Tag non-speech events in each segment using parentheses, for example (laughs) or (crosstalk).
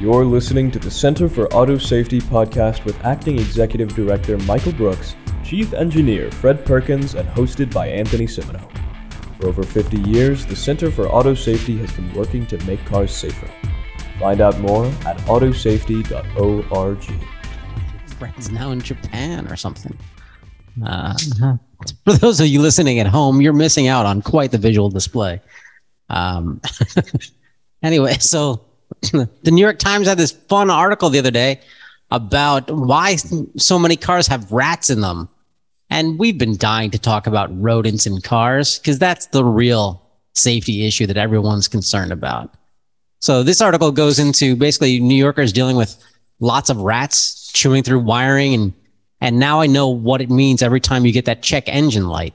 You're listening to the Center for Auto Safety podcast with Acting Executive Director Michael Brooks, Chief Engineer Fred Perkins, and hosted by Anthony Cimino. For over 50 years, the Center for Auto Safety has been working to make cars safer. Find out more at autosafety.org. Friends now in Japan or something. Uh, (laughs) for those of you listening at home, you're missing out on quite the visual display. Um, (laughs) anyway, so (laughs) the New York Times had this fun article the other day about why so many cars have rats in them. And we've been dying to talk about rodents in cars because that's the real safety issue that everyone's concerned about. So this article goes into basically New Yorkers dealing with lots of rats chewing through wiring and and now I know what it means every time you get that check engine light.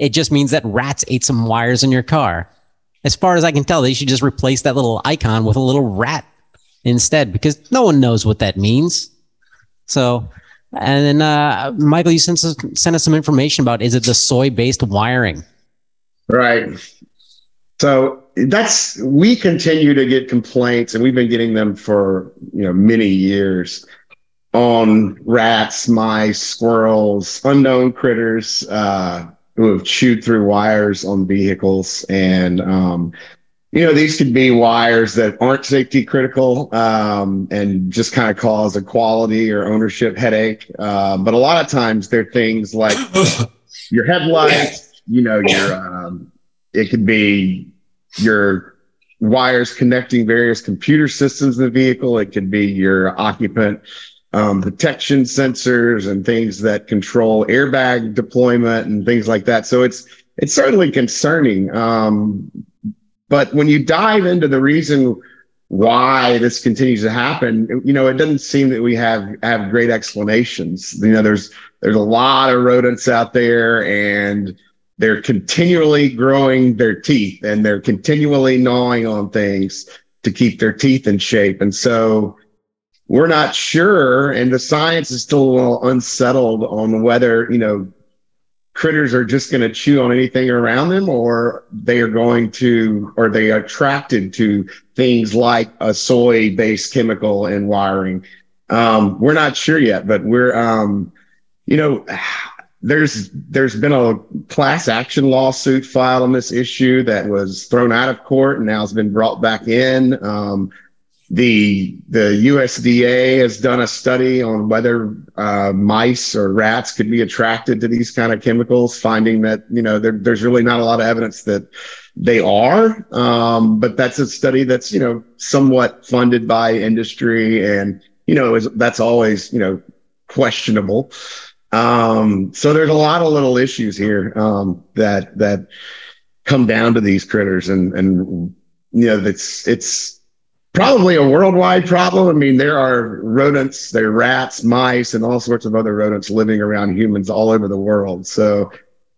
It just means that rats ate some wires in your car as far as I can tell, they should just replace that little icon with a little rat instead because no one knows what that means. So, and then uh, Michael, you sent us, sent us some information about is it the soy based wiring? Right. So that's we continue to get complaints, and we've been getting them for you know many years on rats, mice, squirrels, unknown critters. Uh, who have chewed through wires on vehicles. And um, you know these could be wires that aren't safety critical um, and just kind of cause a quality or ownership headache. Uh, but a lot of times they're things like (laughs) your headlights you know your um, it could be your wires connecting various computer systems in the vehicle. It could be your occupant um, protection sensors and things that control airbag deployment and things like that. So it's it's certainly concerning. Um, but when you dive into the reason why this continues to happen, you know, it doesn't seem that we have have great explanations. You know, there's there's a lot of rodents out there and they're continually growing their teeth and they're continually gnawing on things to keep their teeth in shape. And so we're not sure, and the science is still a little unsettled on whether you know critters are just going to chew on anything around them, or they are going to, or they are attracted to things like a soy-based chemical and wiring. Um, we're not sure yet, but we're, um, you know, there's there's been a class action lawsuit filed on this issue that was thrown out of court and now has been brought back in. Um, the the USDA has done a study on whether uh, mice or rats could be attracted to these kind of chemicals, finding that you know there, there's really not a lot of evidence that they are. Um, but that's a study that's you know somewhat funded by industry, and you know is, that's always you know questionable. Um, so there's a lot of little issues here um, that that come down to these critters, and and you know it's it's probably a worldwide problem. I mean, there are rodents, there are rats, mice, and all sorts of other rodents living around humans all over the world. So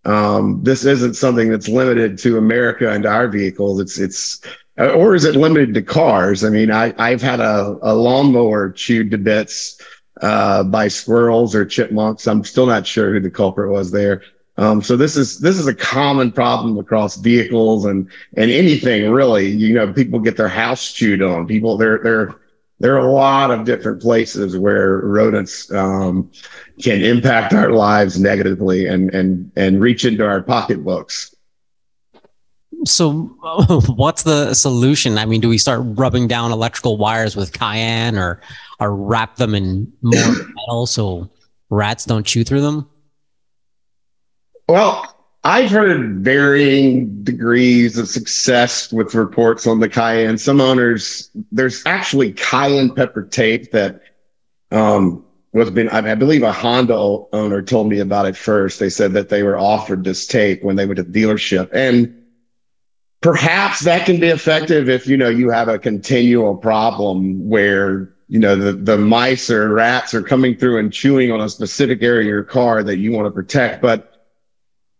um, this isn't something that's limited to America and our vehicles. It's it's or is it limited to cars? I mean, I I've had a, a lawnmower chewed to bits uh, by squirrels or chipmunks. I'm still not sure who the culprit was there. Um, so this is this is a common problem across vehicles and and anything really. You know, people get their house chewed on. People there there there are a lot of different places where rodents um, can impact our lives negatively and and and reach into our pocketbooks. So, (laughs) what's the solution? I mean, do we start rubbing down electrical wires with cayenne, or or wrap them in more (clears throat) metal so rats don't chew through them? Well, I've heard varying degrees of success with reports on the cayenne. Some owners, there's actually cayenne pepper tape that um, was been. I believe a Honda owner told me about it first. They said that they were offered this tape when they went to the dealership, and perhaps that can be effective if you know you have a continual problem where you know the the mice or rats are coming through and chewing on a specific area of your car that you want to protect, but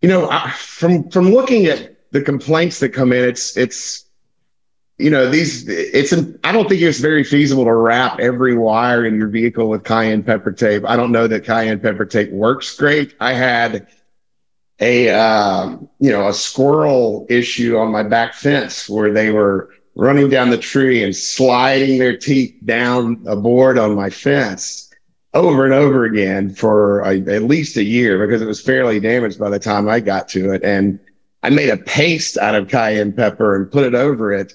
you know, from from looking at the complaints that come in, it's it's you know these it's an, I don't think it's very feasible to wrap every wire in your vehicle with cayenne pepper tape. I don't know that cayenne pepper tape works great. I had a uh, you know a squirrel issue on my back fence where they were running down the tree and sliding their teeth down a board on my fence over and over again for a, at least a year because it was fairly damaged by the time I got to it. And I made a paste out of cayenne pepper and put it over it.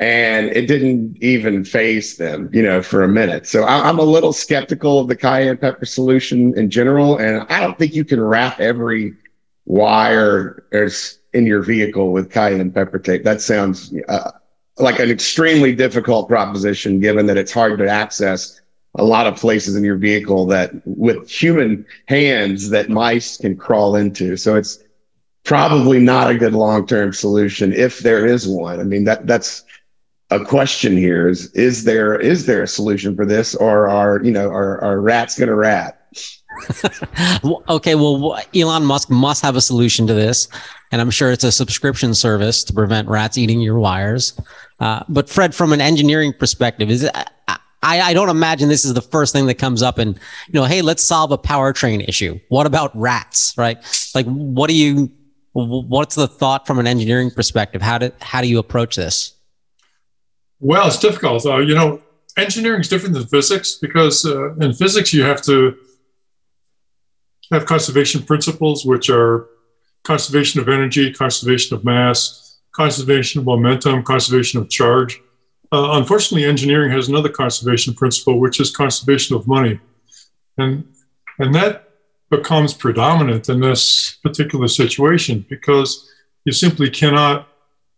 And it didn't even phase them, you know, for a minute. So I, I'm a little skeptical of the cayenne pepper solution in general. And I don't think you can wrap every wire in your vehicle with cayenne pepper tape. That sounds uh, like an extremely difficult proposition, given that it's hard to access a lot of places in your vehicle that with human hands that mice can crawl into. So it's probably not a good long-term solution if there is one. I mean, that that's a question here is, is there, is there a solution for this or are, you know, are, are rats going to rat? (laughs) okay, well, Elon Musk must have a solution to this, and I'm sure it's a subscription service to prevent rats eating your wires. Uh, but Fred, from an engineering perspective, is it, I, I don't imagine this is the first thing that comes up. And you know, hey, let's solve a powertrain issue. What about rats? Right? Like, what do you? What's the thought from an engineering perspective? How do how do you approach this? Well, it's difficult. Uh, you know, engineering is different than physics because uh, in physics you have to have conservation principles, which are conservation of energy, conservation of mass, conservation of momentum, conservation of charge. Uh, unfortunately, engineering has another conservation principle, which is conservation of money. And, and that becomes predominant in this particular situation because you simply cannot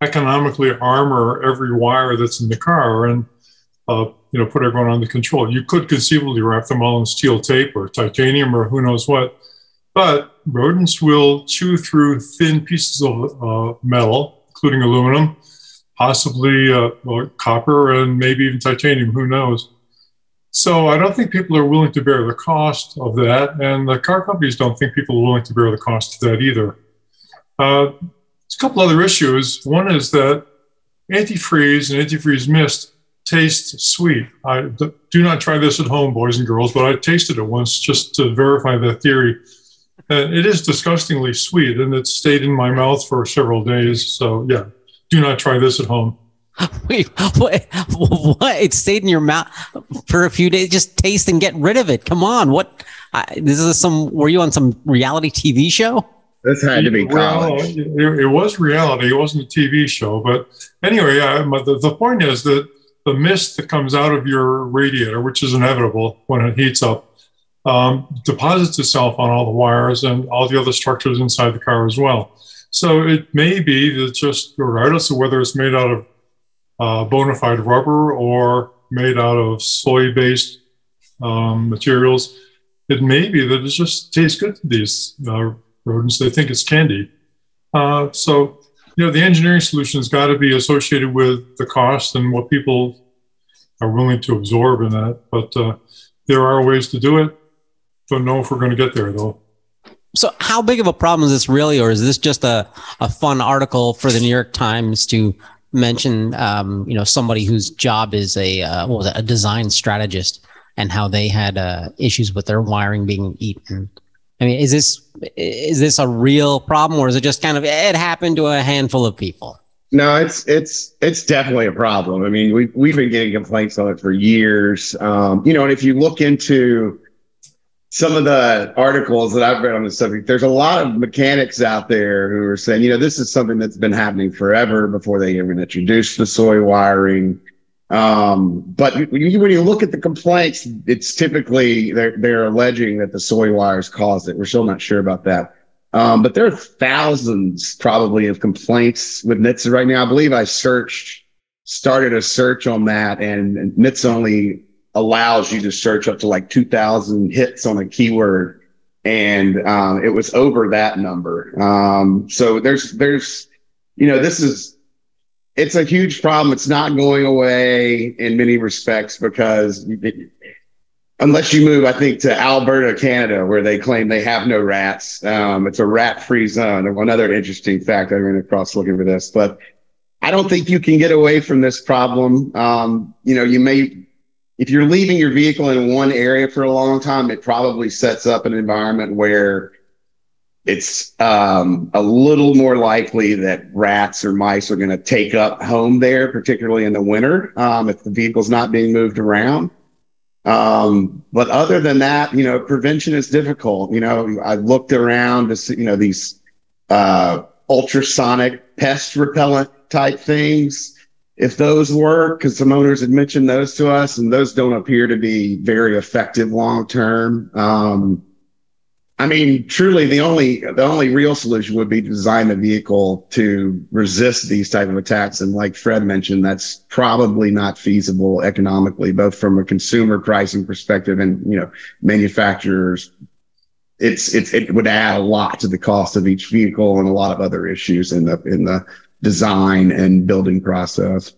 economically armor every wire that's in the car and uh, you know put everyone under control. You could conceivably wrap them all in steel tape or titanium or who knows what, but rodents will chew through thin pieces of uh, metal, including aluminum, possibly uh, copper, and maybe even titanium. Who knows? So I don't think people are willing to bear the cost of that, and the car companies don't think people are willing to bear the cost of that either. Uh, there's a couple other issues. One is that antifreeze and antifreeze mist taste sweet. I do not try this at home, boys and girls, but I tasted it once just to verify that theory. And it is disgustingly sweet, and it stayed in my mouth for several days. So, yeah, do not try this at home. (laughs) Wait, what? What? It stayed in your mouth for a few days. Just taste and get rid of it. Come on. What? I, this is some. Were you on some reality TV show? This had to be well, it, it, was reality. It wasn't a TV show, but anyway, I, the, the point is that the mist that comes out of your radiator, which is inevitable when it heats up, um, deposits itself on all the wires and all the other structures inside the car as well. So it may be that just regardless of whether it's made out of uh, bona fide rubber or made out of soy based um, materials, it may be that it just tastes good to these uh, rodents. They think it's candy. Uh, so, you know, the engineering solution has got to be associated with the cost and what people are willing to absorb in that. But uh, there are ways to do it. Don't know if we're going to get there though. So, how big of a problem is this really, or is this just a, a fun article for the New York Times to mention, um, you know, somebody whose job is a uh, what was it, a design strategist, and how they had uh, issues with their wiring being eaten? I mean, is this is this a real problem, or is it just kind of it happened to a handful of people? No, it's it's it's definitely a problem. I mean, we we've been getting complaints on it for years. Um, you know, and if you look into some of the articles that I've read on the subject, there's a lot of mechanics out there who are saying, you know, this is something that's been happening forever before they even introduced the soy wiring. Um, but when you look at the complaints, it's typically they're, they're alleging that the soy wires caused it. We're still not sure about that. Um, but there are thousands probably of complaints with NHTSA right now. I believe I searched, started a search on that and NHTSA only allows you to search up to like 2000 hits on a keyword and um, it was over that number. Um, so there's there's you know this is it's a huge problem. It's not going away in many respects because it, unless you move i think to alberta canada where they claim they have no rats um, it's a rat free zone another interesting fact i ran across looking for this but i don't think you can get away from this problem. Um, you know you may if you're leaving your vehicle in one area for a long time, it probably sets up an environment where it's um, a little more likely that rats or mice are going to take up home there, particularly in the winter, um, if the vehicle's not being moved around. Um, but other than that, you know, prevention is difficult. You know, I looked around to see, you know, these uh, ultrasonic pest repellent type things. If those work, because some owners had mentioned those to us, and those don't appear to be very effective long term. Um, I mean, truly, the only the only real solution would be to design the vehicle to resist these type of attacks. And like Fred mentioned, that's probably not feasible economically, both from a consumer pricing perspective and you know manufacturers. It's it's it would add a lot to the cost of each vehicle and a lot of other issues in the in the design and building process.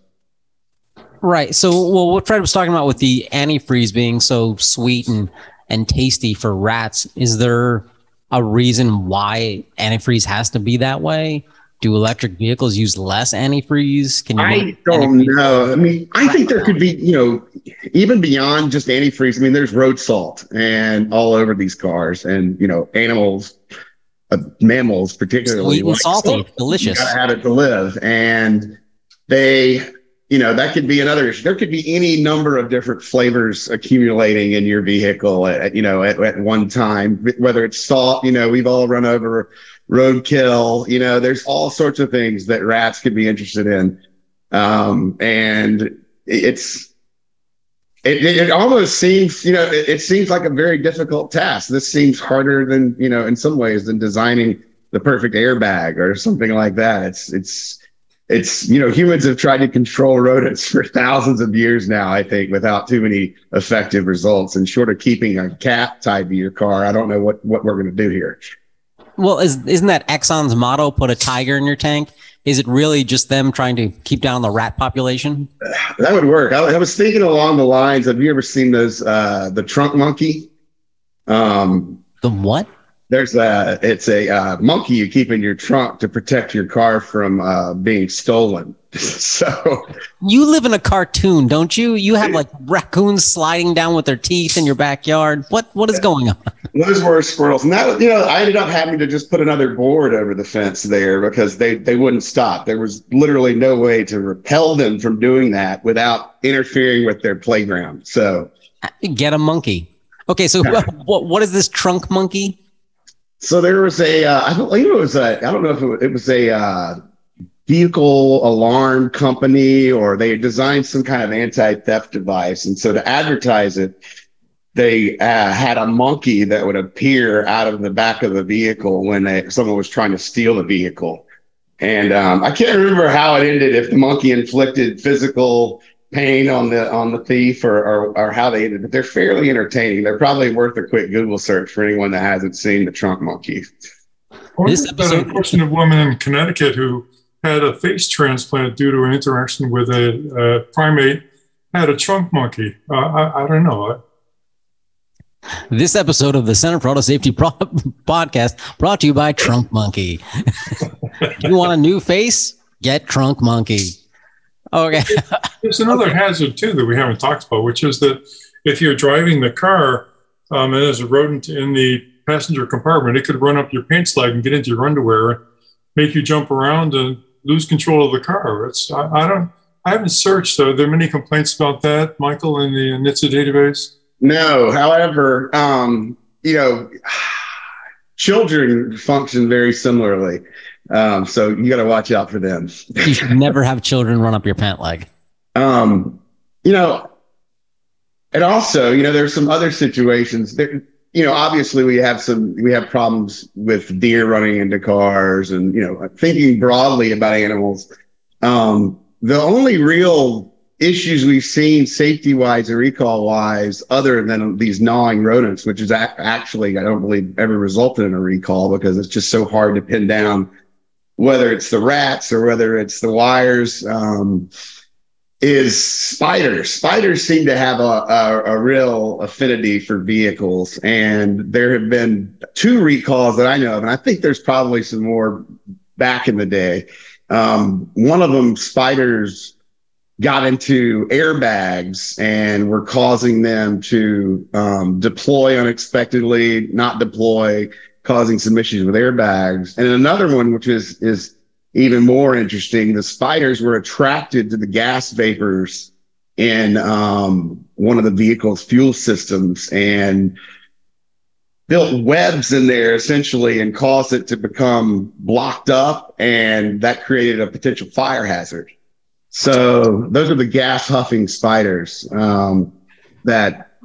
Right. So, well, what Fred was talking about with the antifreeze being so sweet and and tasty for rats. Is there a reason why antifreeze has to be that way? Do electric vehicles use less antifreeze? Can you I don't antifreeze? know. I mean, I think there could be, you know, even beyond just antifreeze. I mean, there's road salt and all over these cars, and you know, animals, uh, mammals, particularly sweet and salty, salt. delicious. You gotta have it to live, and they you know that could be another issue there could be any number of different flavors accumulating in your vehicle at, you know at, at one time whether it's salt you know we've all run over roadkill you know there's all sorts of things that rats could be interested in um, and it's it, it, almost seems you know it, it seems like a very difficult task. This seems harder than you know in some ways than designing the perfect airbag or something like that. It's it's it's you know humans have tried to control rodents (laughs) for thousands of years now i think without too many effective results and short of keeping a cat tied to your car. I don't know what what we're going to do here. Well is, isn't that exxon's motto put a tiger in your tank is it really just them trying to keep down the rat population? That would work. I, I was thinking along the lines have you ever seen those uh the trunk monkey? Um the what? there's a it's a uh, monkey you keep in your trunk to protect your car from uh, being stolen. (laughs) so you live in a cartoon, don't you? You have like raccoons sliding down with their teeth in your backyard. What what is going on? (laughs) Those were squirrels, and that you know I ended up having to just put another board over the fence there because they they wouldn't stop. There was literally no way to repel them from doing that without interfering with their playground. So get a monkey. Okay, so (laughs) what what is this trunk monkey? So there was a, uh, I believe it was a, I don't know if it was, it was a uh, vehicle alarm company or they designed some kind of anti-theft device. And so to advertise it, they uh, had a monkey that would appear out of the back of the vehicle when they, someone was trying to steal the vehicle. And um, I can't remember how it ended, if the monkey inflicted physical pain on the on the thief or, or, or how they ended but they're fairly entertaining. They're probably worth a quick Google search for anyone that hasn't seen the trunk monkey. This episode, unfortunate woman in Connecticut who had a face transplant due to an interaction with a, a primate had a trunk monkey. Uh, I, I, don't know. This episode of the Center for Auto Safety Pro- (laughs) podcast brought to you by Trunk Monkey. (laughs) you want a new face? Get Trunk Monkey. Okay. There's another (laughs) hazard too that we haven't talked about, which is that if you're driving the car um, and there's a rodent in the passenger compartment, it could run up your pants leg and get into your underwear, make you jump around and lose control of the car. It's I, I don't I haven't searched. Are there many complaints about that, Michael, in the NHTSA database? No. However, um, you know, children function very similarly. Um, so you got to watch out for them. you should never have children run up your pant leg. Um, you know, and also, you know, there's some other situations that, you know, obviously we have some, we have problems with deer running into cars and, you know, thinking broadly about animals. Um, the only real issues we've seen safety wise or recall wise, other than these gnawing rodents, which is a- actually, I don't believe ever resulted in a recall because it's just so hard to pin down whether it's the rats or whether it's the wires, um, is spiders. Spiders seem to have a, a, a, real affinity for vehicles. And there have been two recalls that I know of, and I think there's probably some more back in the day. Um, one of them, spiders got into airbags and were causing them to um, deploy unexpectedly, not deploy, causing some issues with airbags. And another one, which is is even more interesting, the spiders were attracted to the gas vapors in um, one of the vehicle's fuel systems and built webs in there essentially and caused it to become blocked up and that created a potential fire hazard. So those are the gas huffing spiders um, that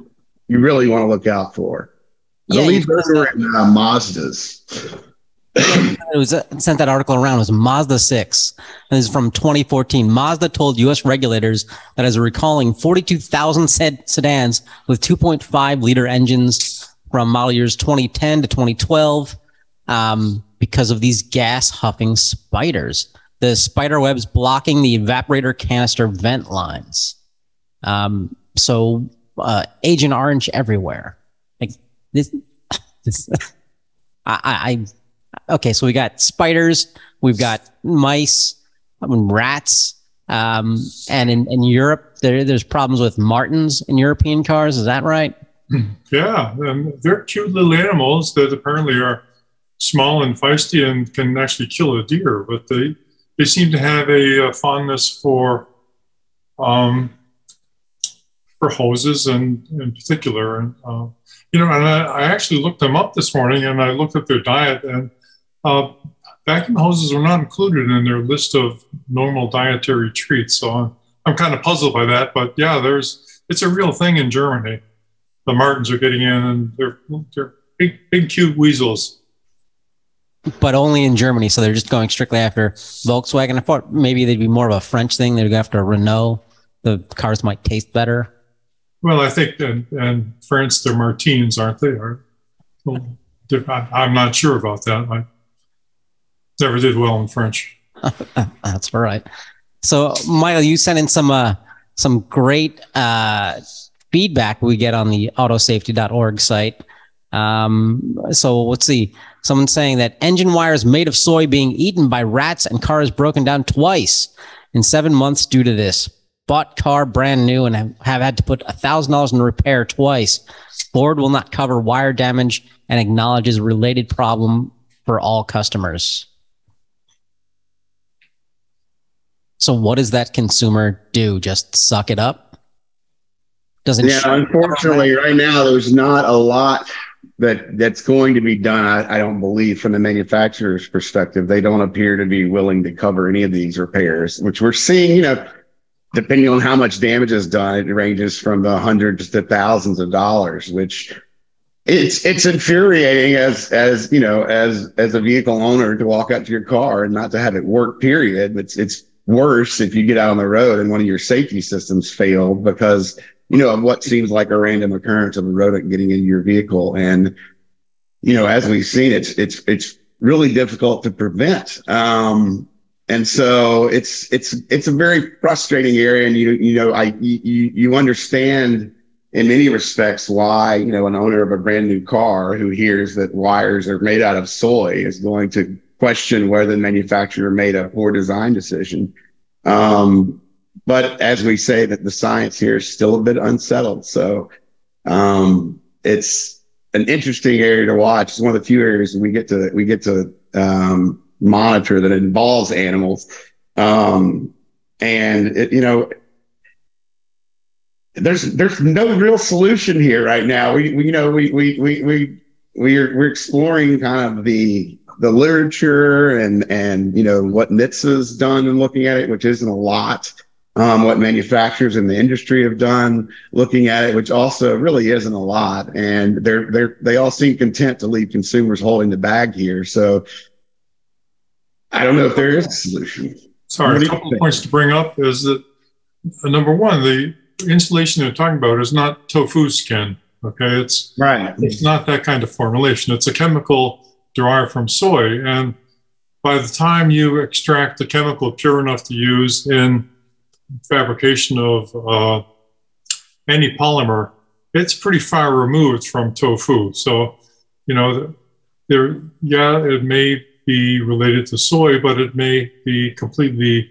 you really want to look out for. I Yeah, believe those are in uh, mazdas it was uh, sent that article around. It was Mazda 6. And this is from 2014. Mazda told U.S. regulators that as recalling 42,000 sed- sedans with 2.5 liter engines from model years 2010 to 2012 um, because of these gas huffing spiders. The spider webs blocking the evaporator canister vent lines. Um, so uh, Agent Orange everywhere. Like this, (laughs) this I, I, okay, so we got spiders, we've got mice, I mean, rats, um, and in, in Europe, there, there's problems with martens in European cars. Is that right? (clears throat) Yeah, and they're cute little animals that apparently are small and feisty and can actually kill a deer, but they they seem to have a, uh fondness for um, for hoses and in particular. And uh, you know, and I, I actually looked them up this morning, and I looked at their diet, and uh, vacuum hoses were not included in their list of normal dietary treats. So I'm, I'm kind of puzzled by that. But yeah, there's it's a real thing in Germany the martens are getting in, and they're they're big, big, cute weasels. But only in Germany, so they're just going strictly after Volkswagen. I thought maybe they'd be more of a French thing. They'd go after Renault. The cars might taste better. Well, I think and and France, they're Martins, aren't they? Are well, I'm not sure about that. I never did well in French. (laughs) That's all right. So, Michael, you sent in some uh, some great uh, feedback we get on the autosafety.org site. Um, so let's see. Someone saying that engine wires made of soy being eaten by rats and cars broken down twice in seven months due to this. Bought car brand new and have, have had to put thousand dollars in repair twice. Ford will not cover wire damage and acknowledges related problem for all customers. So what does that consumer do? Just suck it up? Doesn't yeah unfortunately right now there's not a lot that that's going to be done I, I don't believe from the manufacturer's perspective they don't appear to be willing to cover any of these repairs which we're seeing you know depending on how much damage is done it ranges from the hundreds to thousands of dollars which it's it's infuriating as as you know as as a vehicle owner to walk out to your car and not to have it work period it's it's worse if you get out on the road and one of your safety systems failed because you know, of what seems like a random occurrence of a rodent getting into your vehicle. And, you know, as we've seen, it's, it's, it's really difficult to prevent. Um, and so it's, it's, it's a very frustrating area. And you, you know, I, you, you understand in many respects why, you know, an owner of a brand new car who hears that wires are made out of soy is going to question whether the manufacturer made a poor design decision. Um, but as we say that the science here is still a bit unsettled. So um, it's an interesting area to watch. It's one of the few areas we get to we get to um, monitor that involves animals. Um, and it, you know there's there's no real solution here right now. We, we you know we we we we we're we're exploring kind of the the literature and and you know what NHTSA's done in looking at it which isn't a lot um, what manufacturers in the industry have done looking at it, which also really isn't a lot. And they're, they're, they all seem content to leave consumers holding the bag here. So I don't know if there is a solution. Sorry, a couple of points to bring up is that uh, number one, the insulation they're talking about is not tofu skin. Okay, it's Right. it's not that kind of formulation. It's a chemical derived from soy, and by the time you extract the chemical pure enough to use in fabrication of uh, any polymer, it's pretty far removed from tofu. So, you know, there, yeah, it may be related to soy, but it may be completely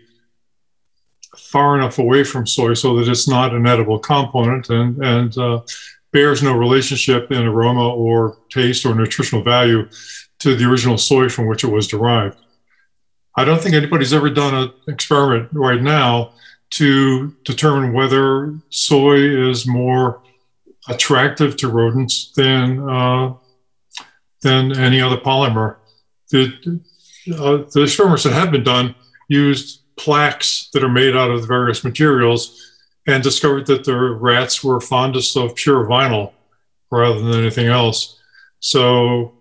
far enough away from soy so that it's not an edible component. And and uh, bears no relationship in aroma or taste or nutritional value to the original soy from which it was derived. I don't think anybody's ever done an experiment right now to determine whether soy is more attractive to rodents than uh, than any other polymer. The, uh, the experiments that have been done used plaques that are made out of various materials and discovered that the rats were fondest of pure vinyl rather than anything else. So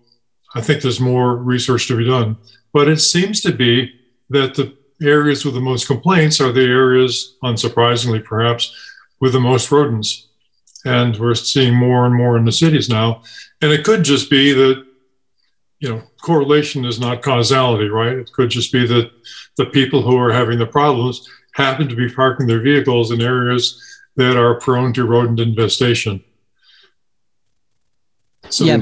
I think there's more research to be done. But it seems to be that the areas with the most complaints are the areas, unsurprisingly perhaps, with the most rodents. And we're seeing more and more in the cities now. And it could just be that, you know, correlation is not causality, right? It could just be that the people who are having the problems happen to be parking their vehicles in areas that are prone to rodent infestation. So yeah,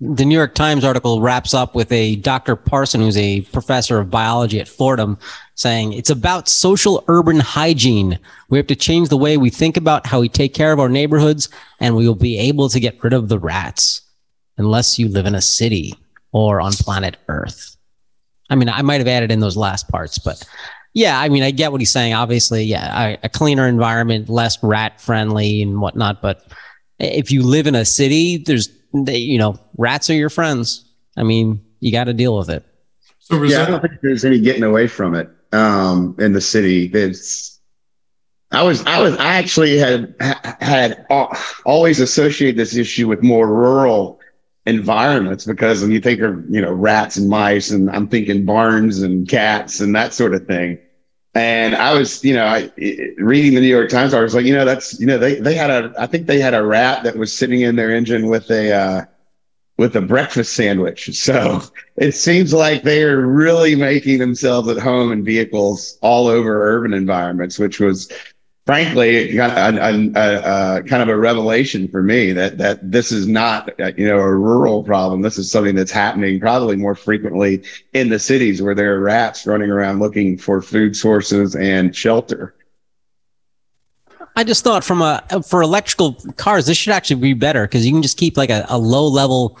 the New York Times article wraps up with a Dr. Parsons, who's a professor of biology at Fordham, saying it's about social urban hygiene. We have to change the way we think about how we take care of our neighborhoods, and we will be able to get rid of the rats unless you live in a city or on planet Earth. I mean, I might have added in those last parts, but yeah, I mean, I get what he's saying. Obviously, yeah, a, cleaner environment, less rat friendly and whatnot. But if you live in a city, there's, you know, rats are your friends. I mean, you got to deal with it. So yeah, I don't think there's any getting away from it um, in the city. It's, I was, I was, I actually had had always associated this issue with more rural environments because when you think of you know rats and mice and i'm thinking barns and cats and that sort of thing and i was you know I, reading the new york times i was like you know that's you know they they had a i think they had a rat that was sitting in their engine with a uh with a breakfast sandwich. So it seems like they are really making themselves at home in vehicles all over urban environments which was frankly, a, a, a, kind of a revelation for me that that this is not you know a rural problem. This is something that's happening probably more frequently in the cities where there are rats running around looking for food sources and shelter. I just thought from a for electrical cars, this should actually be better because you can just keep like a, a low level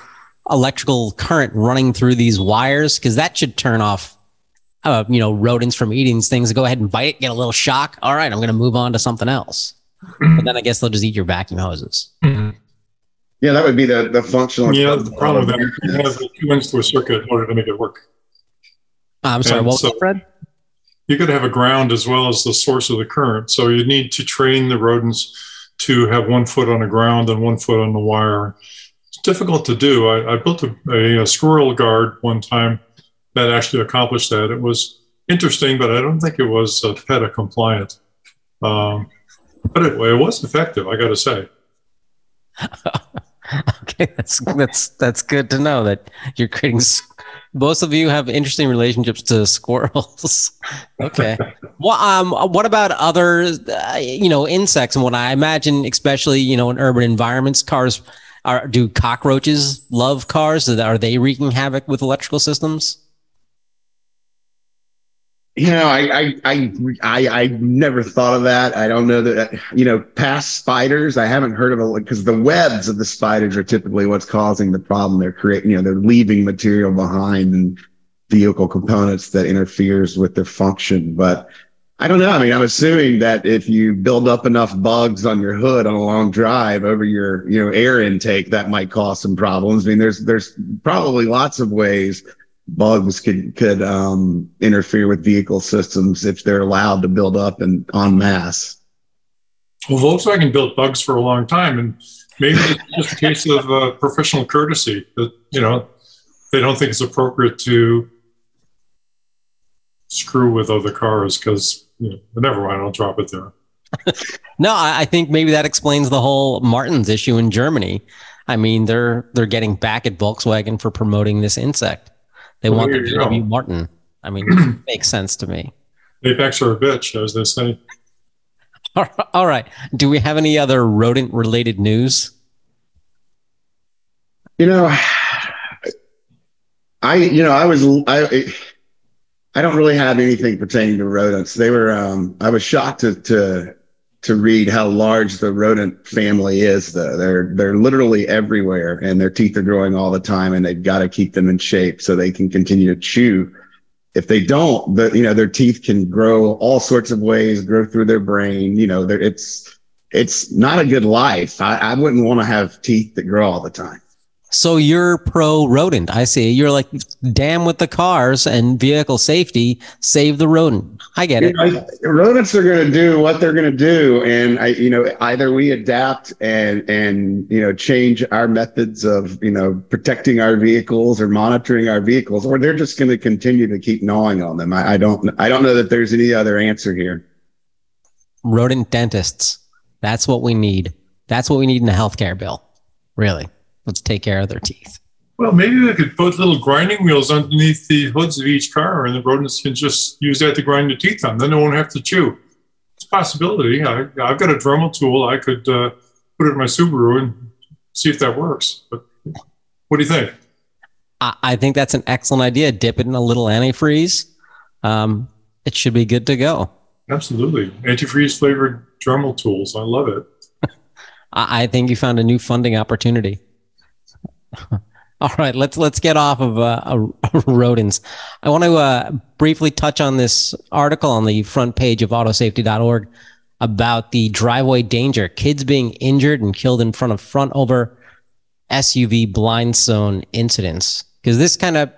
electrical current running through these wires because that should turn off uh, you know, rodents from eating things, go ahead and bite, get a little shock. All right, I'm going to move on to something else. Mm-hmm. but then I guess they'll just eat your vacuum hoses. Mm-hmm. Yeah, that would be the, the functional. Yeah, the problem with that, you have two ends to a circuit in order to make it work. Uh, I'm sorry, and what was so that, Fred? You could have a ground as well as the source of the current. So you need to train the rodents to have one foot on the ground and one foot on the wire. It's difficult to do. I, I built a, a, a squirrel guard one time that actually accomplished that. It was interesting, but I don't think it was uh, PETA compliant. Um, but it, it was effective, I got to say. (laughs) okay, that's that's that's good to know that you're creating. Both of you have interesting relationships to squirrels. (laughs) okay. well, um, what about other, uh, you know, insects and what I imagine, especially you know, in urban environments, cars are. Do cockroaches love cars? Are they wreaking havoc with electrical systems? You know, I, I, I, I, I never thought of that. I don't know that, you know, past spiders, I haven't heard of it because the webs of the spiders are typically what's causing the problem. They're creating, you know, they're leaving material behind and vehicle components that interferes with their function. But I don't know. I mean, I'm assuming that if you build up enough bugs on your hood on a long drive over your, you know, air intake, that might cause some problems. I mean, there's, there's probably lots of ways bugs could could um, interfere with vehicle systems if they're allowed to build up and en masse. Well, Volkswagen built bugs for a long time, and maybe it's just a case of uh, professional courtesy that you know they don't think it's appropriate to screw with other cars because you know, never mind, I'll drop it there. (laughs) no, I think maybe that explains the whole martens issue in Germany. I mean, they're they're getting back at Volkswagen for promoting this insect. They well, want the VW Martin. I mean, (clears throat) makes sense to me. Apex are a bitch, as they say. (laughs) All right. Do we have any other rodent related news? You know, I you know I was I I don't really have anything pertaining to rodents. They were um I was shocked to to to read how large the rodent family is. Though they're they're literally everywhere, and their teeth are growing all the time, and they've got to keep them in shape so they can continue to chew. If they don't, the, you know, their teeth can grow all sorts of ways, grow through their brain. You know, it's it's not a good life. I, I wouldn't want to have teeth that grow all the time. So you're pro rodent. I see. You're like, damn with the cars and vehicle safety, save the rodent. I get it. You know, rodents are going to do what they're going to do, and I, you know, either we adapt and and you know change our methods of you know protecting our vehicles or monitoring our vehicles, or they're just going to continue to keep gnawing on them. I, I don't I don't know that there's any other answer here. Rodent dentists. That's what we need. That's what we need in a healthcare bill. Really. Let's take care of their teeth. Well, maybe we could put little grinding wheels underneath the hoods of each car, and the rodents can just use that to grind the teeth on. Then they won't have to chew. It's a possibility. I, have got a Dremel tool. I could uh, put it in my Subaru and see if that works. But what do you think? I, I think that's an excellent idea. Dip it in a little antifreeze. Um, it should be good to go. Absolutely. Antifreeze flavored Dremel tools. I love it. (laughs) I, I think you found a new funding opportunity. (laughs) All right, let's let's get off of uh, (laughs) rodents. I want to uh, briefly touch on this article on the front page of autosafety.org about the driveway danger, kids being injured and killed in front of front over SUV blind zone incidents. Because this kind of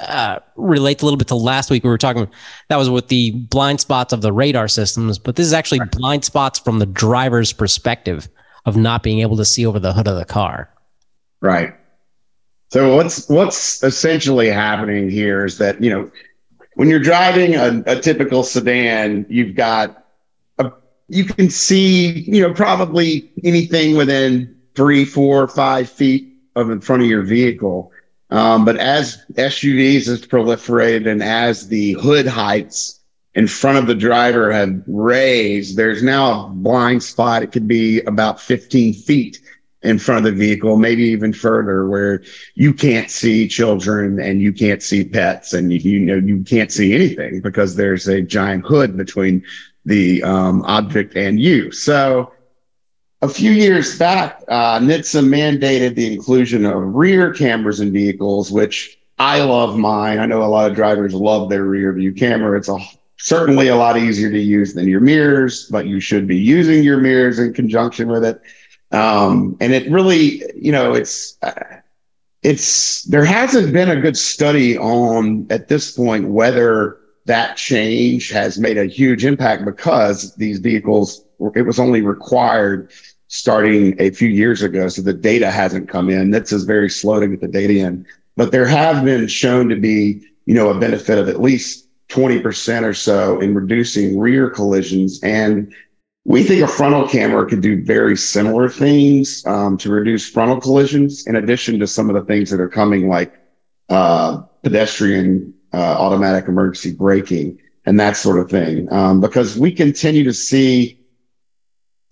uh, relates a little bit to last week we were talking. That was with the blind spots of the radar systems, but this is actually blind spots from the driver's perspective of not being able to see over the hood of the car. Right. So what's what's essentially happening here is that you know when you're driving a, a typical sedan, you've got a you can see you know probably anything within three, four, five feet of in front of your vehicle. Um, but as SUVs has proliferated and as the hood heights in front of the driver have raised, there's now a blind spot. It could be about 15 feet in front of the vehicle, maybe even further, where you can't see children and you can't see pets and you, you know you can't see anything because there's a giant hood between the um, object and you. So a few years back, uh, NHTSA mandated the inclusion of rear cameras in vehicles, which I love mine. I know a lot of drivers love their rear view camera. It's a certainly a lot easier to use than your mirrors, but you should be using your mirrors in conjunction with it. Um, and it really, you know, it's, uh, it's, there hasn't been a good study on at this point whether that change has made a huge impact because these vehicles, it was only required starting a few years ago. So the data hasn't come in. This is very slow to get the data in, but there have been shown to be, you know, a benefit of at least 20% or so in reducing rear collisions and we think a frontal camera could do very similar things um, to reduce frontal collisions, in addition to some of the things that are coming, like uh, pedestrian uh, automatic emergency braking and that sort of thing. Um, because we continue to see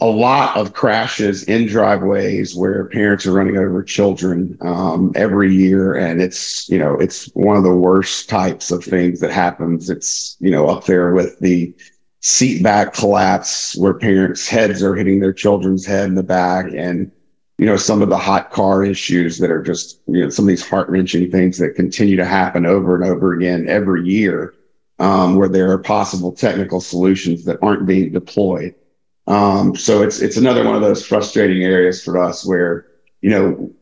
a lot of crashes in driveways where parents are running over children um, every year, and it's you know it's one of the worst types of things that happens. It's you know up there with the seat back collapse where parents' heads are hitting their children's head in the back and you know some of the hot car issues that are just you know some of these heart-wrenching things that continue to happen over and over again every year um, where there are possible technical solutions that aren't being deployed. Um, so it's it's another one of those frustrating areas for us where you know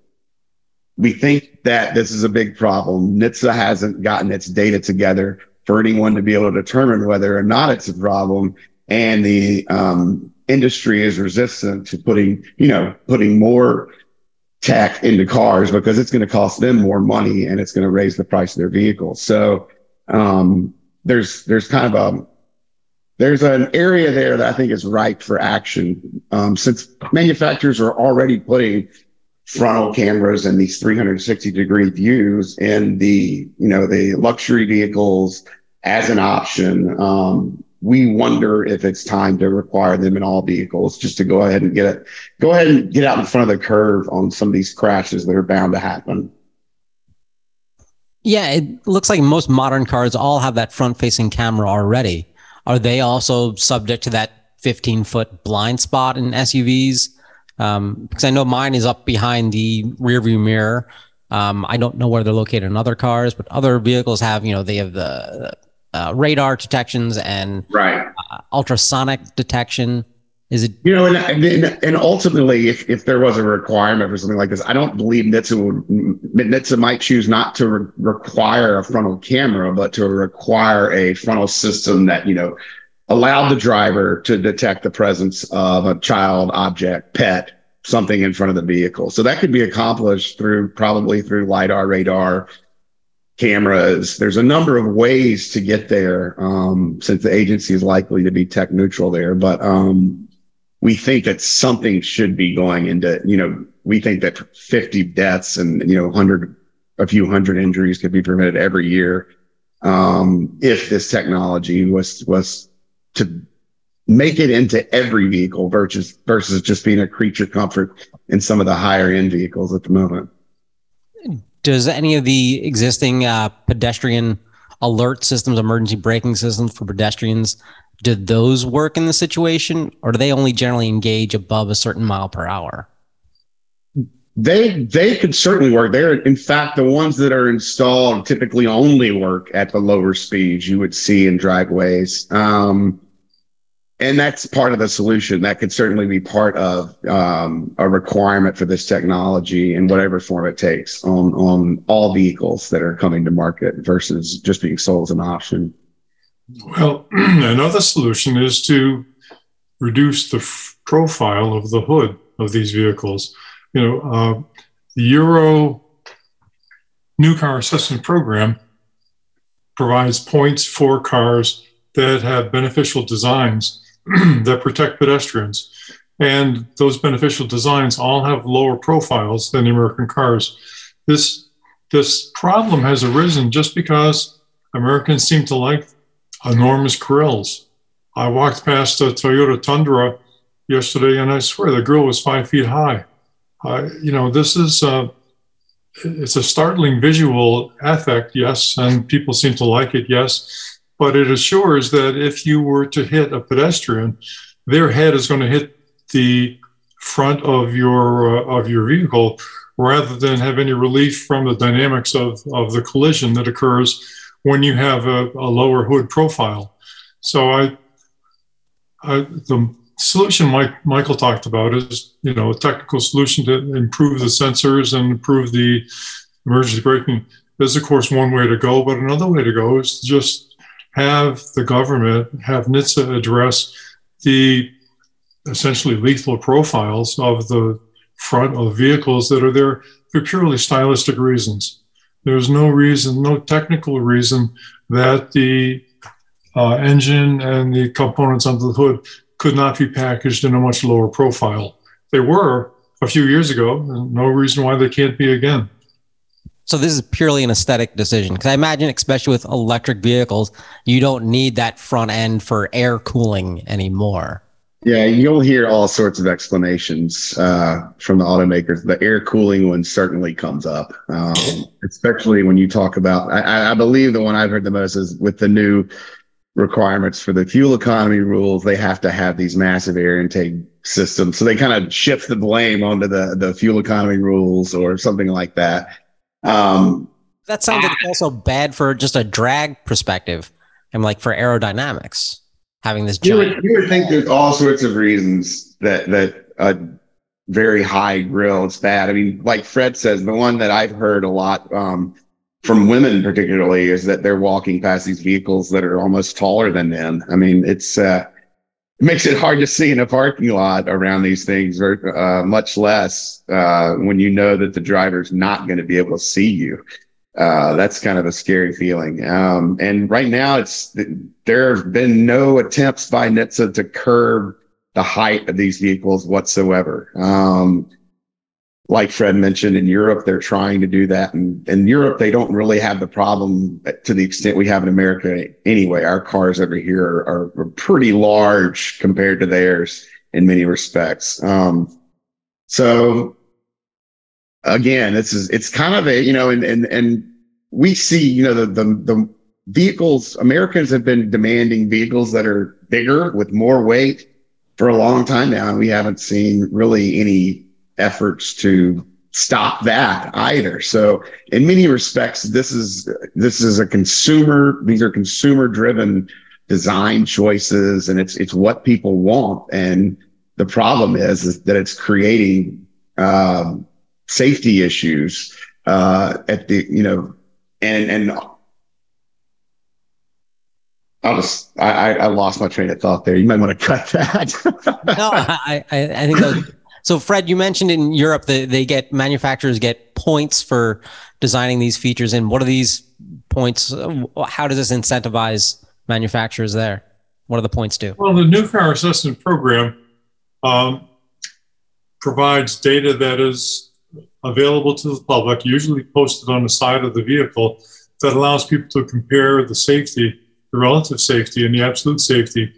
we think that this is a big problem. NHTSA hasn't gotten its data together for anyone to be able to determine whether or not it's a problem. And the um, industry is resistant to putting, you know, putting more tech into cars because it's going to cost them more money and it's going to raise the price of their vehicles. So um, there's there's kind of a there's an area there that I think is ripe for action um, since manufacturers are already putting frontal cameras and these 360 degree views in the you know the luxury vehicles as an option um, we wonder if it's time to require them in all vehicles just to go ahead and get it go ahead and get out in front of the curve on some of these crashes that are bound to happen yeah it looks like most modern cars all have that front facing camera already are they also subject to that 15 foot blind spot in SUVs? Um, because I know mine is up behind the rear view mirror. Um, I don't know where they're located in other cars, but other vehicles have, you know, they have the uh, radar detections and right uh, ultrasonic detection. Is it? You know, and and, and ultimately, if, if there was a requirement for something like this, I don't believe NHTSA would NHTSA might choose not to re- require a frontal camera, but to require a frontal system that you know allowed the driver to detect the presence of a child, object, pet, something in front of the vehicle. So that could be accomplished through probably through lidar, radar, cameras. There's a number of ways to get there, um, since the agency is likely to be tech neutral there. But um, we think that something should be going into, you know, we think that 50 deaths and, you know, 100, a few hundred injuries could be prevented every year um, if this technology was, was to make it into every vehicle versus, versus just being a creature comfort in some of the higher end vehicles at the moment. Does any of the existing uh, pedestrian alert systems, emergency braking systems for pedestrians, do those work in the situation or do they only generally engage above a certain mile per hour? They they could certainly work. They're in fact the ones that are installed typically only work at the lower speeds you would see in driveways. Um, and that's part of the solution that could certainly be part of um, a requirement for this technology in whatever form it takes on on all vehicles that are coming to market versus just being sold as an option well, (clears throat) another solution is to reduce the f- profile of the hood of these vehicles. You know, uh, the Euro New Car Assessment Program provides points for cars that have beneficial designs (clears throat) that protect pedestrians. And those beneficial designs all have lower profiles than the American cars. This, this problem has arisen just because Americans seem to like enormous grills. I walked past a Toyota Tundra yesterday, and I swear the grill was five feet high. Uh, you know, this is it's a startling visual effect, yes, and people seem to like it, yes. But it assures that if you were to hit a pedestrian, their head is going to hit the front of your uh, of your vehicle rather than have any relief from the dynamics of, of the collision that occurs when you have a, a lower hood profile. So I, I, the solution Mike, Michael talked about is, you know, a technical solution to improve the sensors and improve the emergency braking is, of course, one way to go. But another way to go is just have the government, have NHTSA address the essentially lethal profiles of the front of vehicles that are there for purely stylistic reasons. There's no reason, no technical reason that the uh, engine and the components under the hood could not be packaged in a much lower profile. They were a few years ago, and no reason why they can't be again. So this is purely an aesthetic decision because I imagine, especially with electric vehicles, you don't need that front end for air cooling anymore. Yeah, you'll hear all sorts of explanations uh, from the automakers. The air cooling one certainly comes up, um, especially when you talk about. I, I, believe the one I've heard the most is with the new requirements for the fuel economy rules. They have to have these massive air intake systems, so they kind of shift the blame onto the the fuel economy rules or something like that. Um, that sounds like also bad for just a drag perspective, and like for aerodynamics having this. You would, you would think there's all sorts of reasons that that a very high grill is bad. I mean, like Fred says, the one that I've heard a lot um, from women particularly is that they're walking past these vehicles that are almost taller than them. I mean, it's uh, it makes it hard to see in a parking lot around these things, or uh, much less uh, when you know that the driver's not going to be able to see you uh, that's kind of a scary feeling. Um, and right now, it's there have been no attempts by NHTSA to curb the height of these vehicles whatsoever. Um, like Fred mentioned, in Europe, they're trying to do that. And in Europe, they don't really have the problem to the extent we have in America anyway. Our cars over here are, are pretty large compared to theirs in many respects. Um, so again, this is it's kind of a you know, and and and we see you know the the the vehicles Americans have been demanding vehicles that are bigger with more weight for a long time now, and we haven't seen really any efforts to stop that either. So in many respects, this is this is a consumer, these are consumer driven design choices and it's it's what people want. And the problem is, is that it's creating um, safety issues uh, at the, you know, and and I'll just I, I lost my train of thought there. You might want to (laughs) cut that. no, I, I, I think that so, Fred, you mentioned in Europe that they get manufacturers get points for designing these features. And what are these points? How does this incentivize manufacturers there? What do the points do? Well, the new car assessment program um, provides data that is available to the public, usually posted on the side of the vehicle, that allows people to compare the safety, the relative safety, and the absolute safety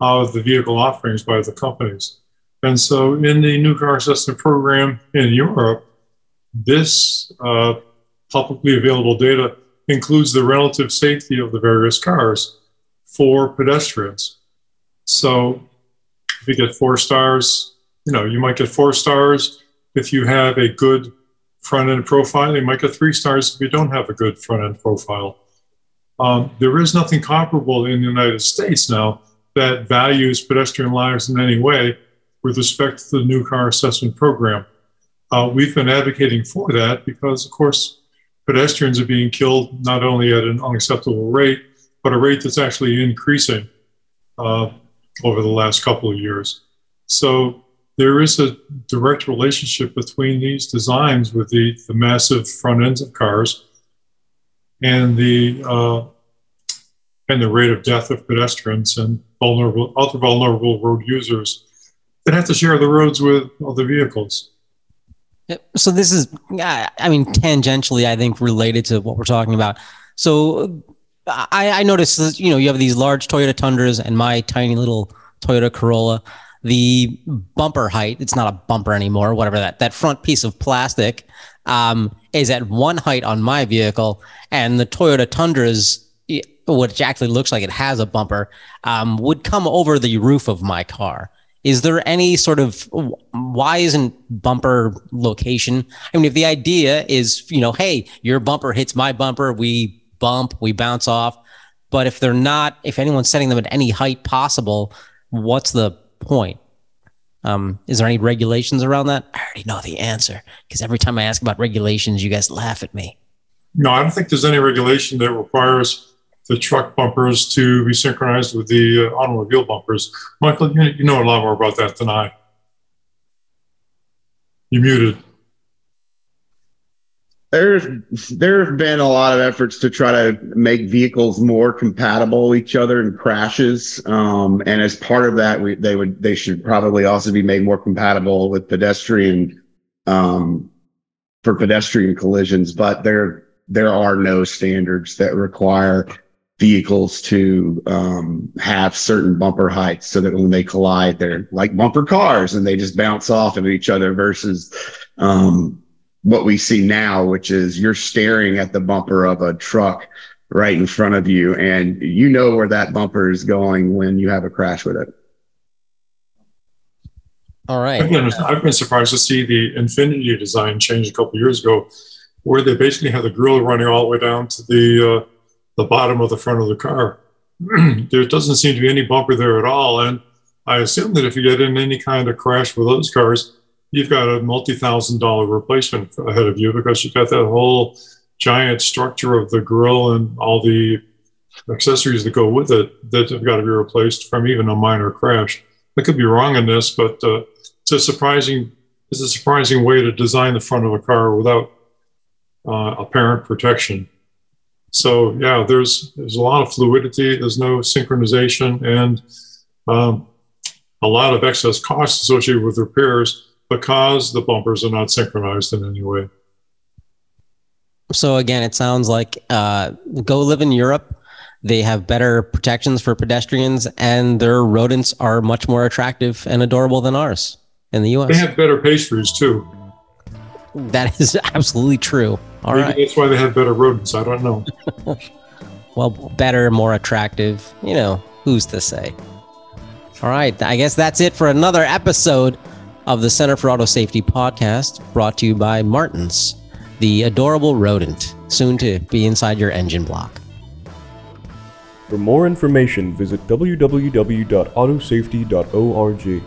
of the vehicle offerings by the companies. And so, in the new car assessment program in Europe, this uh, publicly available data includes the relative safety of the various cars for pedestrians. So, if you get four stars, you know, you might get four stars if you have a good front end profile. You might get three stars if you don't have a good front end profile. Um, there is nothing comparable in the United States now that values pedestrian lives in any way with respect to the new car assessment program. Uh, we've been advocating for that because, of course, pedestrians are being killed not only at an unacceptable rate, but a rate that's actually increasing uh, over the last couple of years. So there is a direct relationship between these designs with the, the massive front ends of cars and the uh, and the rate of death of pedestrians and vulnerable other vulnerable road users that have to share the roads with other vehicles. So this is, I mean, tangentially, I think related to what we're talking about. So I, I noticed that you know you have these large Toyota Tundras and my tiny little Toyota Corolla. The bumper height, it's not a bumper anymore, whatever that that front piece of plastic um, is at one height on my vehicle, and the Toyota Tundras, which actually looks like it has a bumper, um, would come over the roof of my car. Is there any sort of why isn't bumper location? I mean, if the idea is, you know, hey, your bumper hits my bumper, we bump, we bounce off. But if they're not, if anyone's setting them at any height possible, what's the point? Um, is there any regulations around that? I already know the answer because every time I ask about regulations, you guys laugh at me. No, I don't think there's any regulation that requires the truck bumpers to be synchronized with the uh, automobile bumpers. Michael, you, you know a lot more about that than I. You muted. There's there have been a lot of efforts to try to make vehicles more compatible with each other in crashes, um, and as part of that, we, they would they should probably also be made more compatible with pedestrian um, for pedestrian collisions. But there there are no standards that require vehicles to um, have certain bumper heights so that when they collide, they're like bumper cars and they just bounce off of each other versus um, what we see now, which is you're staring at the bumper of a truck right in front of you and you know where that bumper is going when you have a crash with it. All right. I've been, I've been surprised to see the Infiniti design change a couple years ago, where they basically had the grill running all the way down to the uh, the bottom of the front of the car. (clears throat) there doesn't seem to be any bumper there at all. And I assume that if you get in any kind of crash with those cars, you've got a multi thousand dollar replacement ahead of you because you've got that whole giant structure of the grill and all the accessories that go with it that have got to be replaced from even a minor crash. I could be wrong in this, but uh, it's a surprising it's a surprising way to design the front of a car without uh, apparent protection. So yeah, there's there's a lot of fluidity. There's no synchronization and um, a lot of excess costs associated with repairs because the bumpers are not synchronized in any way. So again, it sounds like uh, go live in Europe. They have better protections for pedestrians, and their rodents are much more attractive and adorable than ours in the U.S. They have better pastries too. That is absolutely true. All Maybe right. that's why they have better rodents. I don't know. (laughs) Well, better, more attractive. You know, who's to say? All right. I guess that's it for another episode of the Center for Auto Safety podcast brought to you by Martens, the adorable rodent soon to be inside your engine block. For more information, visit www.autosafety.org.